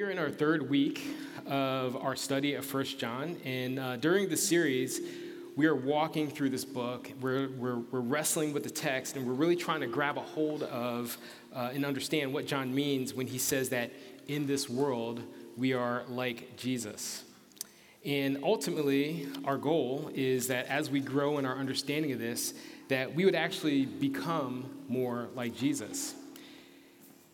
We're in our third week of our study of First John, and uh, during the series, we are walking through this book. We're, we're, we're wrestling with the text, and we're really trying to grab a hold of uh, and understand what John means when he says that in this world we are like Jesus. And ultimately, our goal is that as we grow in our understanding of this, that we would actually become more like Jesus.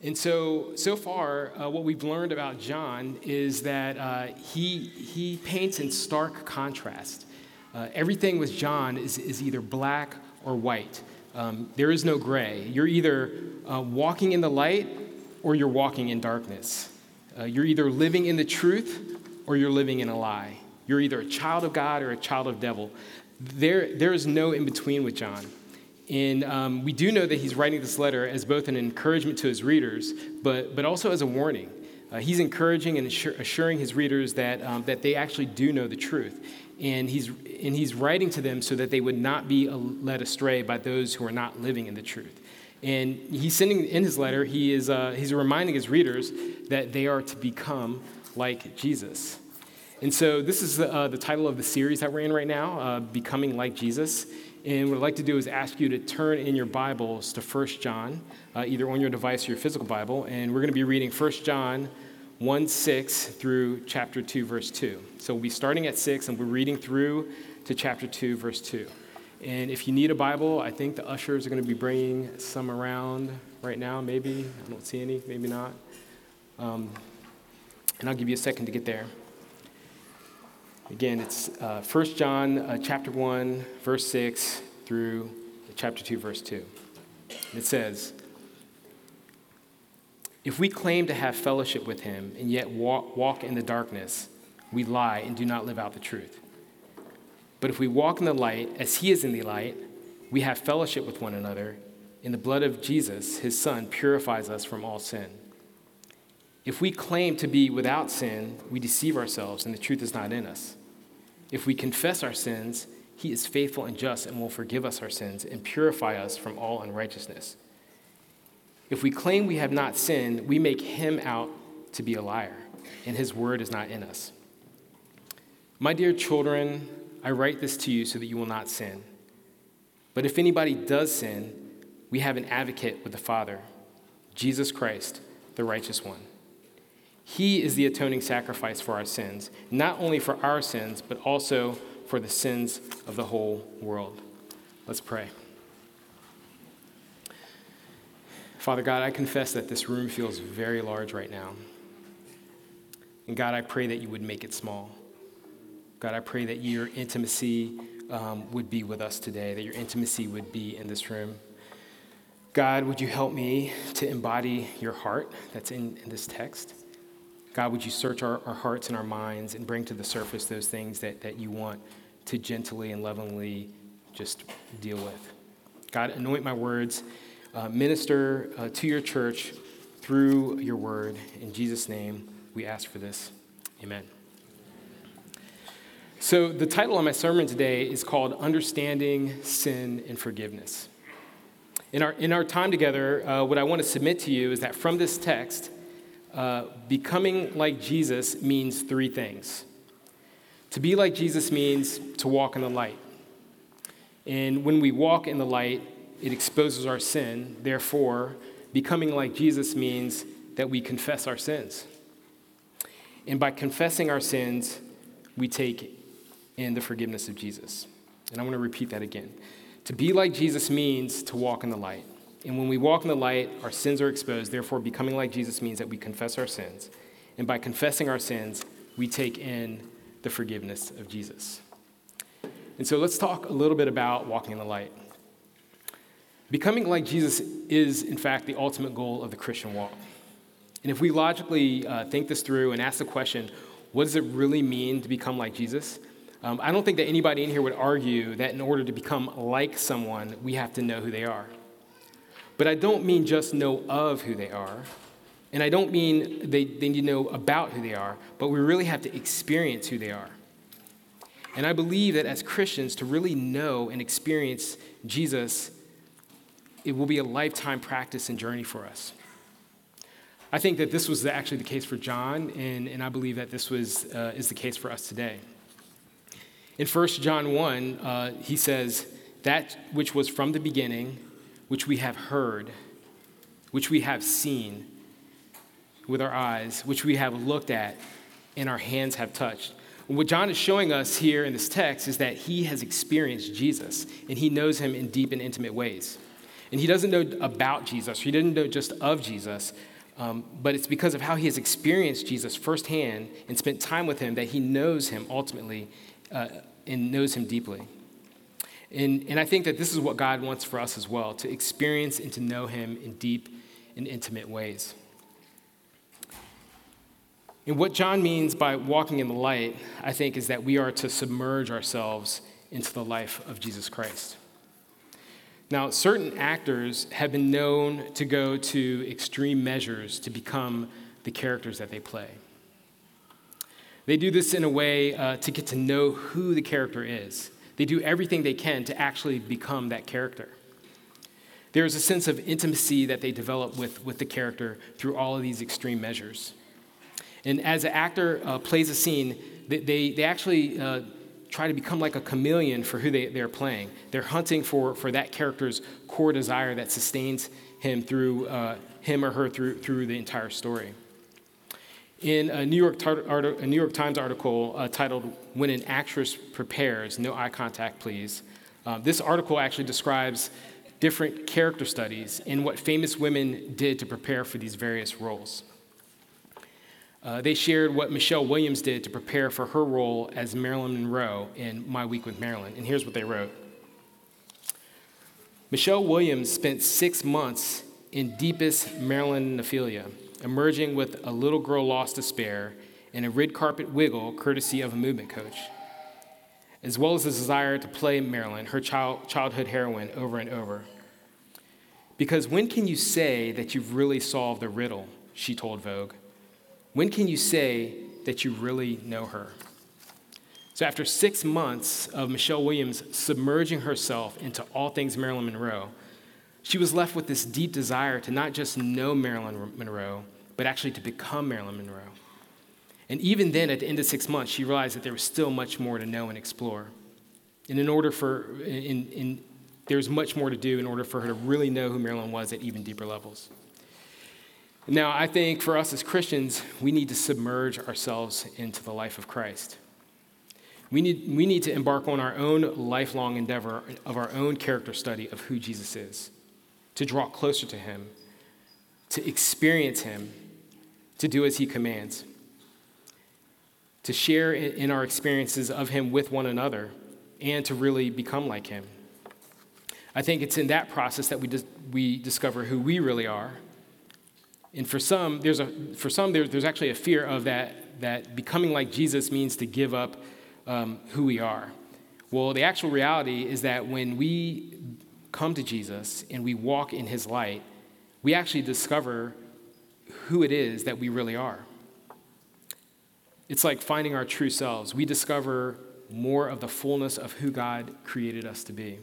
And so, so far, uh, what we've learned about John is that uh, he, he paints in stark contrast. Uh, everything with John is, is either black or white. Um, there is no gray. You're either uh, walking in the light or you're walking in darkness. Uh, you're either living in the truth or you're living in a lie. You're either a child of God or a child of devil. There, there is no in between with John. And um, we do know that he's writing this letter as both an encouragement to his readers, but, but also as a warning. Uh, he's encouraging and assuring his readers that, um, that they actually do know the truth. And he's, and he's writing to them so that they would not be led astray by those who are not living in the truth. And he's sending in his letter, he is, uh, he's reminding his readers that they are to become like Jesus. And so, this is uh, the title of the series that we're in right now, uh, Becoming Like Jesus. And what I'd like to do is ask you to turn in your Bibles to 1 John, uh, either on your device or your physical Bible. And we're going to be reading 1 John 1 6 through chapter 2, verse 2. So we'll be starting at 6 and we're reading through to chapter 2, verse 2. And if you need a Bible, I think the ushers are going to be bringing some around right now, maybe. I don't see any, maybe not. Um, and I'll give you a second to get there. Again, it's uh, 1 John uh, chapter 1, verse 6 through chapter 2, verse 2. It says, If we claim to have fellowship with him and yet walk, walk in the darkness, we lie and do not live out the truth. But if we walk in the light as he is in the light, we have fellowship with one another, and the blood of Jesus, his son, purifies us from all sin. If we claim to be without sin, we deceive ourselves and the truth is not in us. If we confess our sins, he is faithful and just and will forgive us our sins and purify us from all unrighteousness. If we claim we have not sinned, we make him out to be a liar, and his word is not in us. My dear children, I write this to you so that you will not sin. But if anybody does sin, we have an advocate with the Father, Jesus Christ, the righteous one. He is the atoning sacrifice for our sins, not only for our sins, but also for the sins of the whole world. Let's pray. Father God, I confess that this room feels very large right now. And God, I pray that you would make it small. God, I pray that your intimacy um, would be with us today, that your intimacy would be in this room. God, would you help me to embody your heart that's in, in this text? God, would you search our, our hearts and our minds and bring to the surface those things that, that you want to gently and lovingly just deal with. God, anoint my words, uh, minister uh, to your church through your word. In Jesus' name, we ask for this. Amen. So, the title of my sermon today is called Understanding Sin and Forgiveness. In our, in our time together, uh, what I want to submit to you is that from this text, uh, becoming like Jesus means three things. To be like Jesus means to walk in the light. And when we walk in the light, it exposes our sin. Therefore, becoming like Jesus means that we confess our sins. And by confessing our sins, we take in the forgiveness of Jesus. And I want to repeat that again. To be like Jesus means to walk in the light. And when we walk in the light, our sins are exposed. Therefore, becoming like Jesus means that we confess our sins. And by confessing our sins, we take in the forgiveness of Jesus. And so let's talk a little bit about walking in the light. Becoming like Jesus is, in fact, the ultimate goal of the Christian walk. And if we logically uh, think this through and ask the question, what does it really mean to become like Jesus? Um, I don't think that anybody in here would argue that in order to become like someone, we have to know who they are. But I don't mean just know of who they are. And I don't mean they, they need to know about who they are, but we really have to experience who they are. And I believe that as Christians, to really know and experience Jesus, it will be a lifetime practice and journey for us. I think that this was actually the case for John, and, and I believe that this was, uh, is the case for us today. In 1 John 1, uh, he says, That which was from the beginning, which we have heard, which we have seen with our eyes, which we have looked at, and our hands have touched. What John is showing us here in this text is that he has experienced Jesus, and he knows him in deep and intimate ways. And he doesn't know about Jesus, he doesn't know just of Jesus, um, but it's because of how he has experienced Jesus firsthand and spent time with him that he knows him ultimately uh, and knows him deeply. And, and I think that this is what God wants for us as well to experience and to know him in deep and intimate ways. And what John means by walking in the light, I think, is that we are to submerge ourselves into the life of Jesus Christ. Now, certain actors have been known to go to extreme measures to become the characters that they play. They do this in a way uh, to get to know who the character is. They do everything they can to actually become that character. There's a sense of intimacy that they develop with, with the character through all of these extreme measures. And as an actor uh, plays a scene, they, they, they actually uh, try to become like a chameleon for who they, they're playing. They're hunting for, for that character's core desire that sustains him through uh, him or her through, through the entire story. In a New York, tar- art- a New York Times article uh, titled When an Actress Prepares, No Eye Contact Please, uh, this article actually describes different character studies and what famous women did to prepare for these various roles. Uh, they shared what Michelle Williams did to prepare for her role as Marilyn Monroe in My Week with Marilyn. And here's what they wrote Michelle Williams spent six months in deepest Marilyn Marilynophilia, emerging with a little girl lost to spare and a red carpet wiggle courtesy of a movement coach, as well as a desire to play Marilyn, her child, childhood heroine, over and over. Because when can you say that you've really solved the riddle? She told Vogue. When can you say that you really know her? So, after six months of Michelle Williams submerging herself into all things Marilyn Monroe, she was left with this deep desire to not just know Marilyn Monroe, but actually to become Marilyn Monroe. And even then, at the end of six months, she realized that there was still much more to know and explore. And in order for, in, in, there's much more to do in order for her to really know who Marilyn was at even deeper levels. Now, I think for us as Christians, we need to submerge ourselves into the life of Christ. We need, we need to embark on our own lifelong endeavor of our own character study of who Jesus is, to draw closer to him, to experience him, to do as he commands, to share in our experiences of him with one another, and to really become like him. I think it's in that process that we, dis- we discover who we really are and for some, there's, a, for some there, there's actually a fear of that, that becoming like Jesus means to give up um, who we are. Well, the actual reality is that when we come to Jesus and we walk in his light, we actually discover who it is that we really are. It's like finding our true selves. We discover more of the fullness of who God created us to be.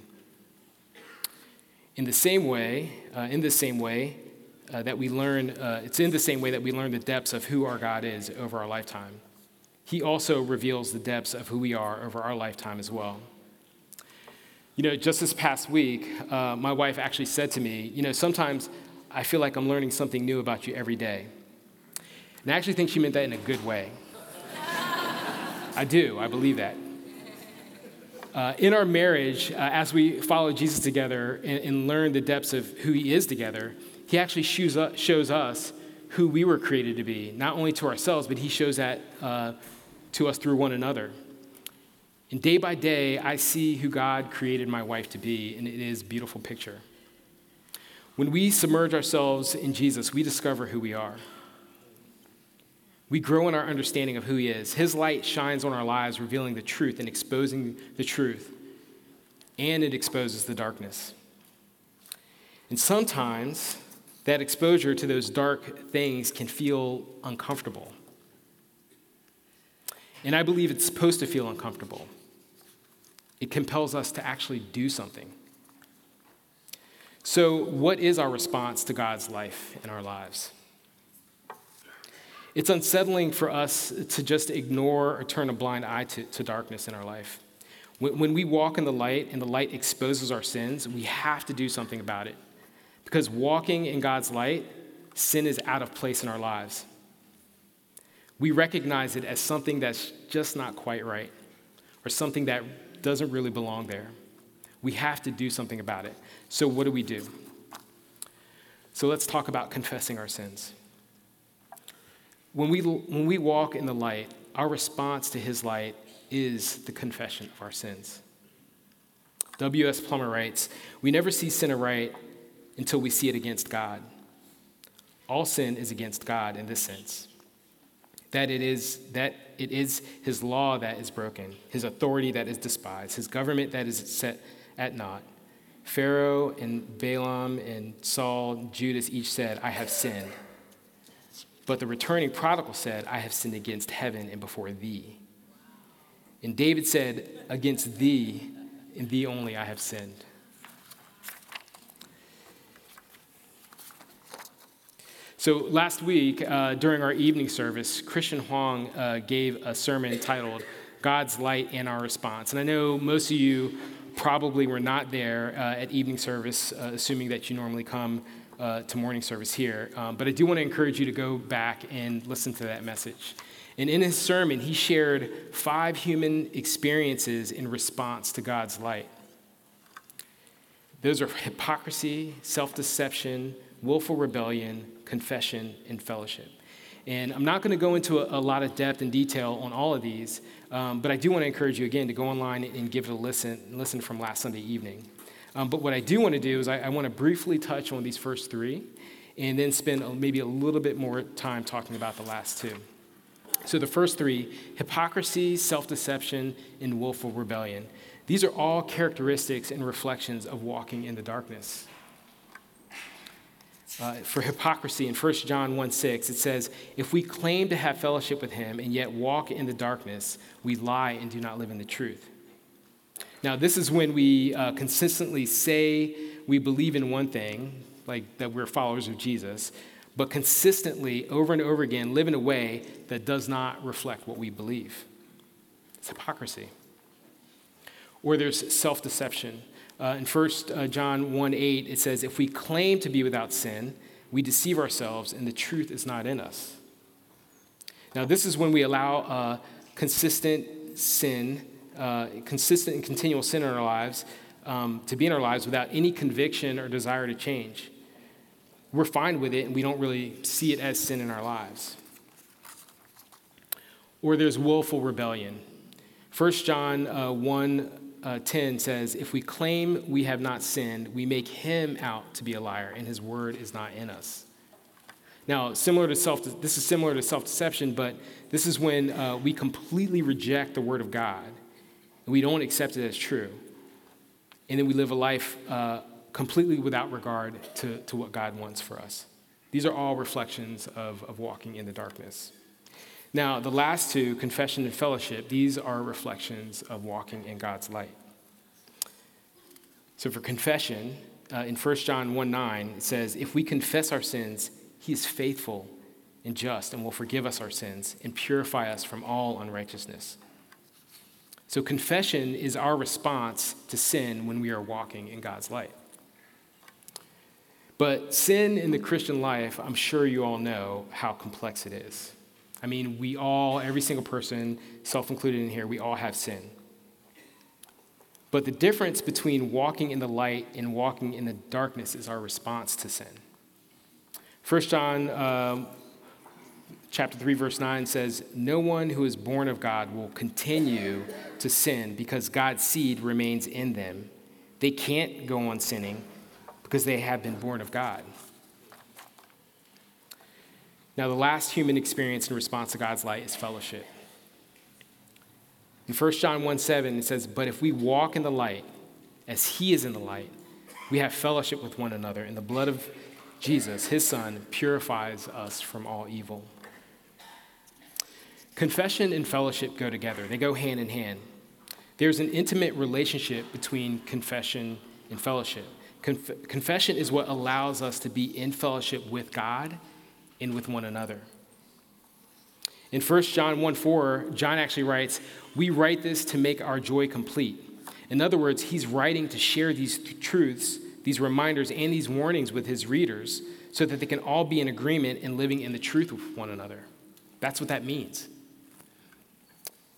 In the same way, uh, in the same way, uh, that we learn, uh, it's in the same way that we learn the depths of who our God is over our lifetime. He also reveals the depths of who we are over our lifetime as well. You know, just this past week, uh, my wife actually said to me, You know, sometimes I feel like I'm learning something new about you every day. And I actually think she meant that in a good way. I do, I believe that. Uh, in our marriage, uh, as we follow Jesus together and, and learn the depths of who he is together, he actually shows shows us who we were created to be, not only to ourselves, but he shows that uh, to us through one another. And day by day, I see who God created my wife to be, and it is a beautiful picture. When we submerge ourselves in Jesus, we discover who we are. We grow in our understanding of who He is. His light shines on our lives, revealing the truth and exposing the truth, and it exposes the darkness. And sometimes that exposure to those dark things can feel uncomfortable. And I believe it's supposed to feel uncomfortable. It compels us to actually do something. So, what is our response to God's life in our lives? It's unsettling for us to just ignore or turn a blind eye to, to darkness in our life. When, when we walk in the light and the light exposes our sins, we have to do something about it. Because walking in God's light, sin is out of place in our lives. We recognize it as something that's just not quite right or something that doesn't really belong there. We have to do something about it. So, what do we do? So, let's talk about confessing our sins. When we, when we walk in the light, our response to his light is the confession of our sins. W.S. Plumer writes We never see sin aright until we see it against God. All sin is against God in this sense that it is that it is his law that is broken, his authority that is despised, his government that is set at naught. Pharaoh and Balaam and Saul, and Judas each said, I have sinned. But the returning prodigal said, I have sinned against heaven and before thee. And David said, Against thee, and thee only I have sinned. So last week, uh, during our evening service, Christian Huang uh, gave a sermon titled God's Light and Our Response. And I know most of you probably were not there uh, at evening service, uh, assuming that you normally come uh, to morning service here. Um, but I do want to encourage you to go back and listen to that message. And in his sermon, he shared five human experiences in response to God's light. Those are hypocrisy, self deception, willful rebellion, confession, and fellowship. And I'm not going to go into a, a, lot of depth and detail on all of these, um, but I do want to encourage you again to go online and give it a listen, listen from last Sunday evening. Um, but what I do want to do is I, I want to briefly touch on these first three and then spend maybe a little bit more time talking about the last two. So, the first three hypocrisy, self deception, and willful rebellion. These are all characteristics and reflections of walking in the darkness uh, for hypocrisy in 1 John 1 6, it says, If we claim to have fellowship with him and yet walk in the darkness, we lie and do not live in the truth. Now, this is when we uh, consistently say we believe in one thing, like that we're followers of Jesus, but consistently, over and over again, live in a way that does not reflect what we believe. It's hypocrisy. Or there's self deception. Uh, in 1 uh, John 1 8, it says, If we claim to be without sin, we deceive ourselves and the truth is not in us. Now, this is when we allow uh, consistent sin, uh, consistent and continual sin in our lives um, to be in our lives without any conviction or desire to change. We're fine with it and we don't really see it as sin in our lives. Or there's willful rebellion. 1 John uh, 1 uh, 10 says, If we claim we have not sinned, we make him out to be a liar, and his word is not in us. Now, similar to self, this is similar to self deception, but this is when uh, we completely reject the word of God and we don't accept it as true. And then we live a life uh, completely without regard to, to what God wants for us. These are all reflections of, of walking in the darkness. Now, the last two, confession and fellowship, these are reflections of walking in God's light. So for confession, uh, in 1 John 1 9, it says, If we confess our sins, he is faithful and just and will forgive us our sins and purify us from all unrighteousness. So, confession is our response to sin when we are walking in God's light. But sin in the Christian life, I'm sure you all know how complex it is. I mean, we all, every single person, self included in here, we all have sin. But the difference between walking in the light and walking in the darkness is our response to sin. 1 John um, chapter 3 verse 9 says no one who is born of god will continue to sin because god's seed remains in them they can't go on sinning because they have been born of god now, the last human experience in response to God's light is fellowship. In 1 John 1 7, it says, But if we walk in the light as he is in the light, we have fellowship with one another, and the blood of Jesus, his son, purifies us from all evil. Confession and fellowship go together, they go hand in hand. There's an intimate relationship between confession and fellowship. Conf- confession is what allows us to be in fellowship with God and with one another. In 1 John 1 4, John actually writes, We write this to make our joy complete. In other words, he's writing to share these truths, these reminders, and these warnings with his readers so that they can all be in agreement and living in the truth with one another. That's what that means.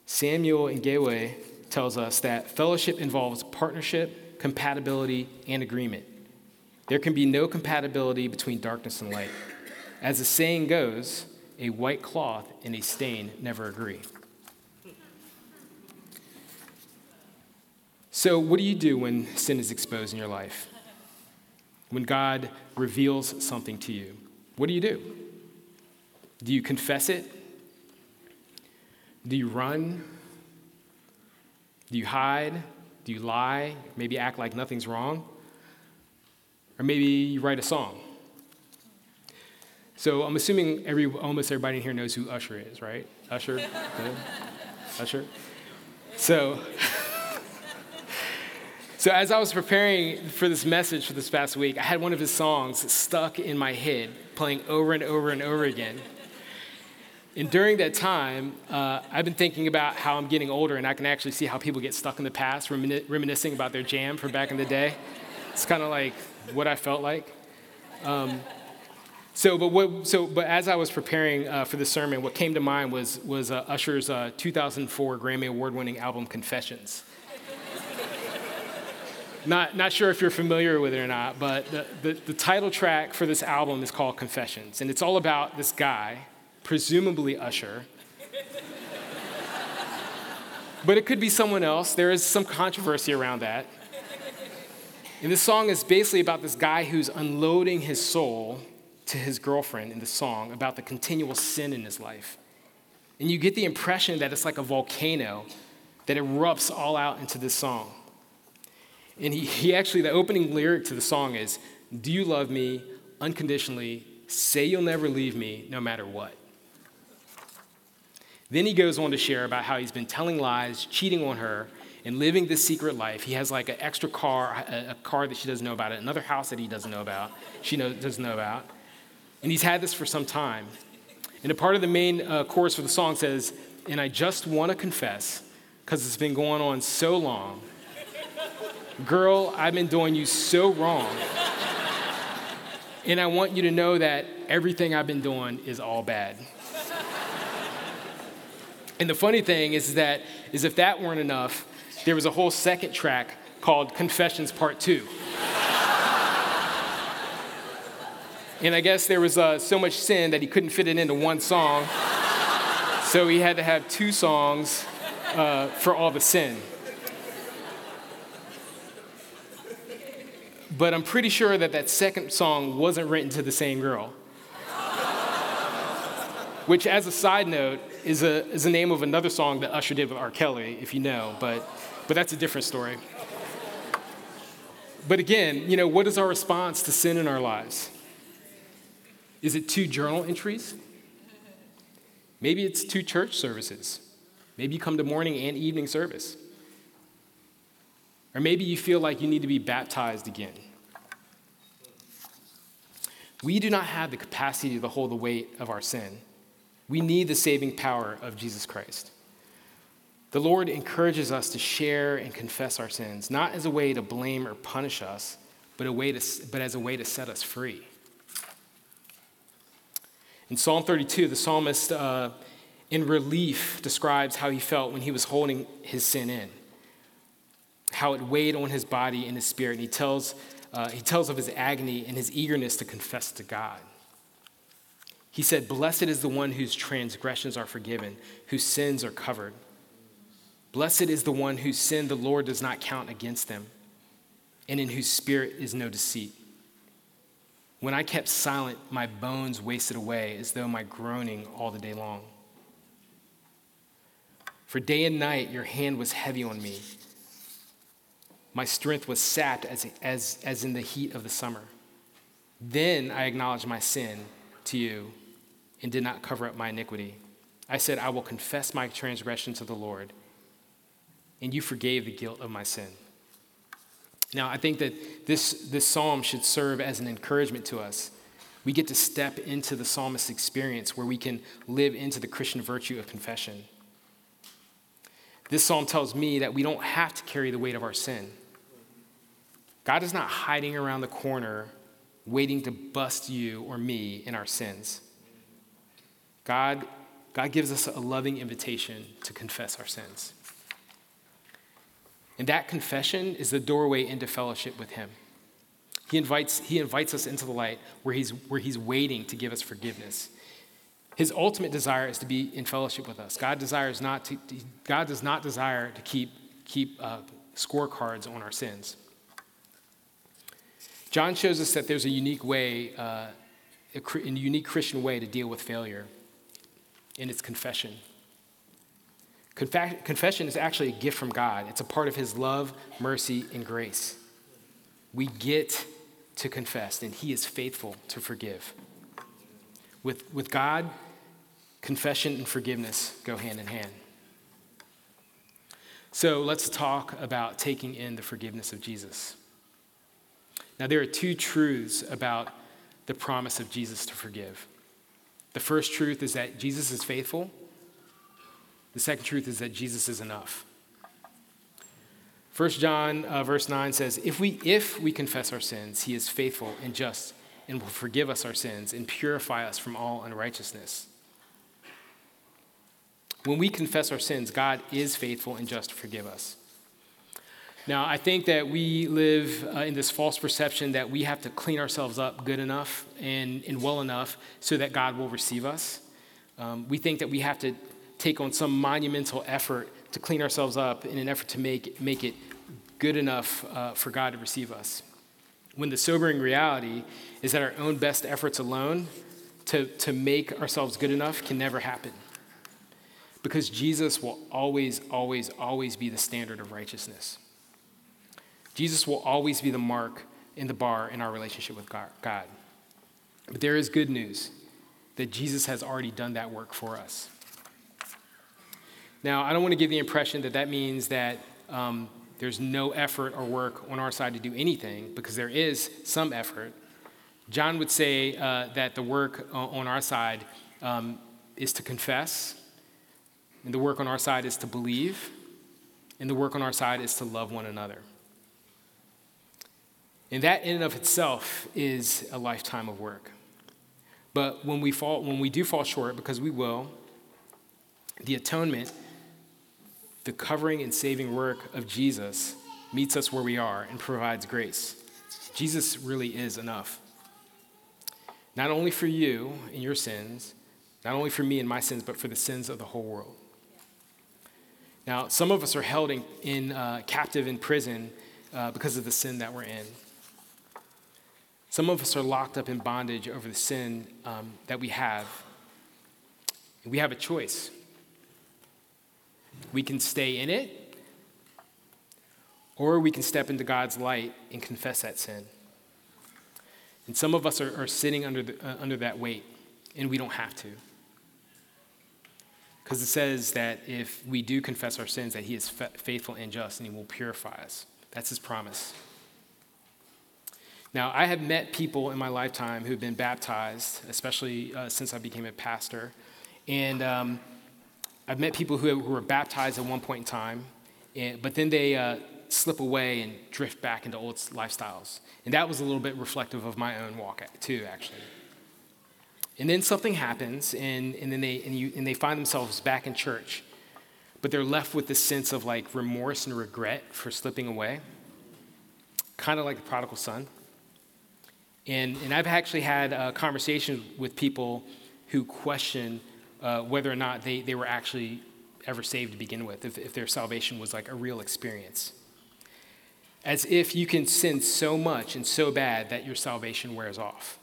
Samuel Ngewa tells us that fellowship involves partnership, compatibility, and agreement. There can be no compatibility between darkness and light. As the saying goes, a white cloth and a stain never agree. So, what do you do when sin is exposed in your life? When God reveals something to you, what do you do? Do you confess it? Do you run? Do you hide? Do you lie? Maybe act like nothing's wrong? Or maybe you write a song. So I'm assuming every, almost everybody in here knows who Usher is, right? Usher? Usher? So, so as I was preparing for this message for this past week, I had one of his songs stuck in my head, playing over and over and over again. And during that time, uh, I've been thinking about how I'm getting older, and I can actually see how people get stuck in the past, reminiscing about their jam from back in the day. It's kind of like what I felt like. Um, so, but what, so, but as I was preparing uh, for the sermon, what came to mind was was uh, Usher's uh, 2004 Grammy Award-winning album Confessions. not not sure if you're familiar with it or not, but the, the, the title track for this album is called Confessions, and it's all about this guy, presumably Usher. but it could be someone else. There is some controversy around that. And this song is basically about this guy who's unloading his soul to his girlfriend in the song about the continual sin in his life. And you get the impression that it's like a volcano that erupts all out into this song. And he, he actually, the opening lyric to the song is Do you love me unconditionally? Say you'll never leave me no matter what. Then he goes on to share about how he's been telling lies, cheating on her, and living this secret life. He has like an extra car, a, a car that she doesn't know about, another house that he doesn't know about, she knows, doesn't know about. And he's had this for some time. And a part of the main uh, chorus for the song says, And I just want to confess, because it's been going on so long. Girl, I've been doing you so wrong. and I want you to know that everything I've been doing is all bad. and the funny thing is that is if that weren't enough, there was a whole second track called Confessions Part 2. And I guess there was uh, so much sin that he couldn't fit it into one song. so he had to have two songs uh, for all the sin. But I'm pretty sure that that second song wasn't written to the same girl. Which, as a side note, is a, is the name of another song that Usher did with R. Kelly, if you know, but, but that's a different story. But again, you know, what is our response to sin in our lives? Is it two journal entries? Maybe it's two church services. Maybe you come to morning and evening service. Or maybe you feel like you need to be baptized again. We do not have the capacity to hold the weight of our sin. We need the saving power of Jesus Christ. The Lord encourages us to share and confess our sins, not as a way to blame or punish us, but, a way to, but as a way to set us free. In Psalm 32, the psalmist, uh, in relief, describes how he felt when he was holding his sin in, how it weighed on his body and his spirit. And he tells, uh, he tells of his agony and his eagerness to confess to God. He said, Blessed is the one whose transgressions are forgiven, whose sins are covered. Blessed is the one whose sin the Lord does not count against them, and in whose spirit is no deceit. When I kept silent, my bones wasted away as though my groaning all the day long. For day and night your hand was heavy on me. My strength was sapped as, as, as in the heat of the summer. Then I acknowledged my sin to you and did not cover up my iniquity. I said, I will confess my transgression to the Lord, and you forgave the guilt of my sin. Now, I think that this, this psalm should serve as an encouragement to us We get to step into the psalmist's experience where we can live into the Christian virtue of confession. This psalm tells me that we don't have to carry the weight of our sin. God is not hiding around the corner waiting to bust you or me in our sins. God, God gives us a loving invitation to confess our sins. And that confession is the doorway into fellowship with Him. He invites, he invites us into the light where he's, where he's waiting to give us forgiveness. His ultimate desire is to be in fellowship with us. God desires not to, God does not desire to keep, keep uh, scorecards on our sins. John shows us that there's a unique way, uh, a, a unique Christian way to deal with failure, and it's confession. Confession is actually a gift from God. It's a part of His love, mercy, and grace. We get to confess, and He is faithful to forgive. With, with God, confession and forgiveness go hand in hand. So let's talk about taking in the forgiveness of Jesus. Now, there are two truths about the promise of Jesus to forgive. The first truth is that Jesus is faithful. The second truth is that Jesus is enough. 1 John uh, verse 9 says, if we, if we confess our sins, he is faithful and just and will forgive us our sins and purify us from all unrighteousness. When we confess our sins, God is faithful and just to forgive us. Now, I think that we live uh, in this false perception that we have to clean ourselves up good enough and, and well enough so that God will receive us. Um, we think that we have to take on some monumental effort to clean ourselves up in an effort to make, make it good enough uh, for God to receive us. When the sobering reality is that our own best efforts alone to, to make ourselves good enough can never happen. Because Jesus will always, always, always be the standard of righteousness. Jesus will always be the mark in the bar in our relationship with God. But there is good news that Jesus has already done that work for us. Now, I don't want to give the impression that that means that um, there's no effort or work on our side to do anything, because there is some effort. John would say uh, that the work on our side um, is to confess, and the work on our side is to believe, and the work on our side is to love one another. And that in and of itself is a lifetime of work. But when we fall, when we do fall short, because we will, the atonement, the covering and saving work of Jesus meets us where we are and provides grace. Jesus really is enough. Not only for you and your sins, not only for me and my sins, but for the sins of the whole world. Now, some of us are held in, in uh, captive in prison uh, because of the sin that we're in. Some of us are locked up in bondage over the sin um, that we have. We have a choice. We can stay in it, or we can step into God's light and confess that sin. And some of us are, are sitting under, the, uh, under that weight, and we don't have to. Because it says that if we do confess our sins, that He is faithful and just, and He will purify us. That's His promise. Now, I have met people in my lifetime who've been baptized, especially uh, since I became a pastor. And um, I've met people who, who, were baptized at one point in time, and, but then they uh, slip away and drift back into old lifestyles. And that was a little bit reflective of my own walk, too, actually. And then something happens, and, and then they, and, you, and they find themselves back in church, but they're left with this sense of like remorse and regret for slipping away, kind of like the prodigal son. And, and I've actually had a conversation with people who question uh, whether or not they, they were actually ever saved to begin with, if, if their salvation was like a real experience. As if you can sin so much and so bad that your salvation wears off.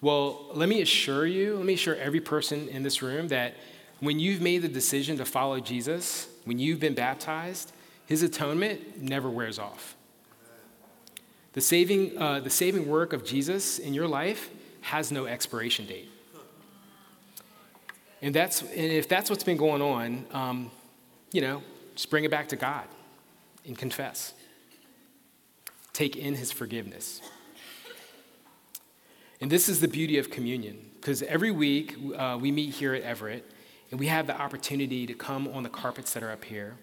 Well, let me assure you, let me assure every person in this room that when you've made the decision to follow Jesus, when you've been baptized, his atonement never wears off. The saving, uh, the saving work of Jesus in your life has no expiration date. And, that's, and if that's what's been going on, um, you know, just bring it back to God and confess. Take in his forgiveness. And this is the beauty of communion, because every week uh, we meet here at Everett, and we have the opportunity to come on the carpets that are up here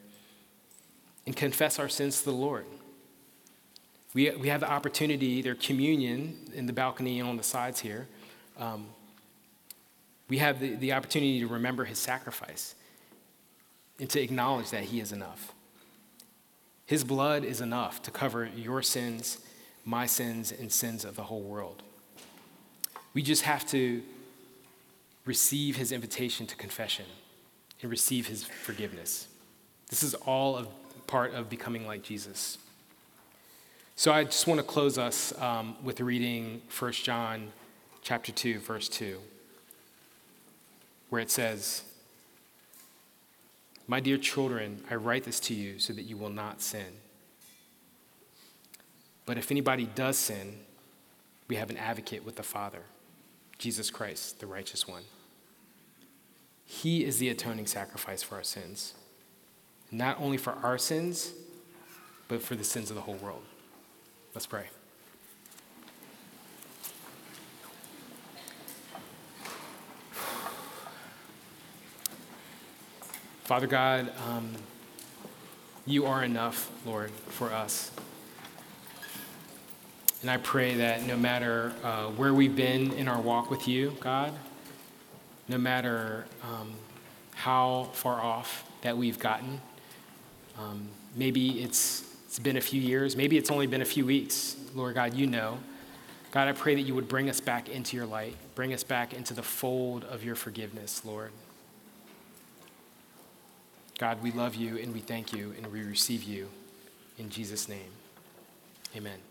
and confess our sins to the Lord. We, we have the opportunity, their communion in the balcony and on the sides here. Um, we have the, the opportunity to remember his sacrifice and to acknowledge that he is enough. His blood is enough to cover your sins, my sins, and sins of the whole world. We just have to receive his invitation to confession and receive his forgiveness. This is all a part of becoming like Jesus. So I just want to close us um, with reading 1 John chapter 2, verse 2, where it says, My dear children, I write this to you so that you will not sin. But if anybody does sin, we have an advocate with the Father, Jesus Christ, the righteous one. He is the atoning sacrifice for our sins, not only for our sins, but for the sins of the whole world. Let's pray. Father God, um, you are enough, Lord, for us. And I pray that no matter uh, where we've been in our walk with you, God, no matter um, how far off that we've gotten, um, maybe it's it's been a few years. Maybe it's only been a few weeks. Lord God, you know. God, I pray that you would bring us back into your light, bring us back into the fold of your forgiveness, Lord. God, we love you and we thank you and we receive you in Jesus' name. Amen.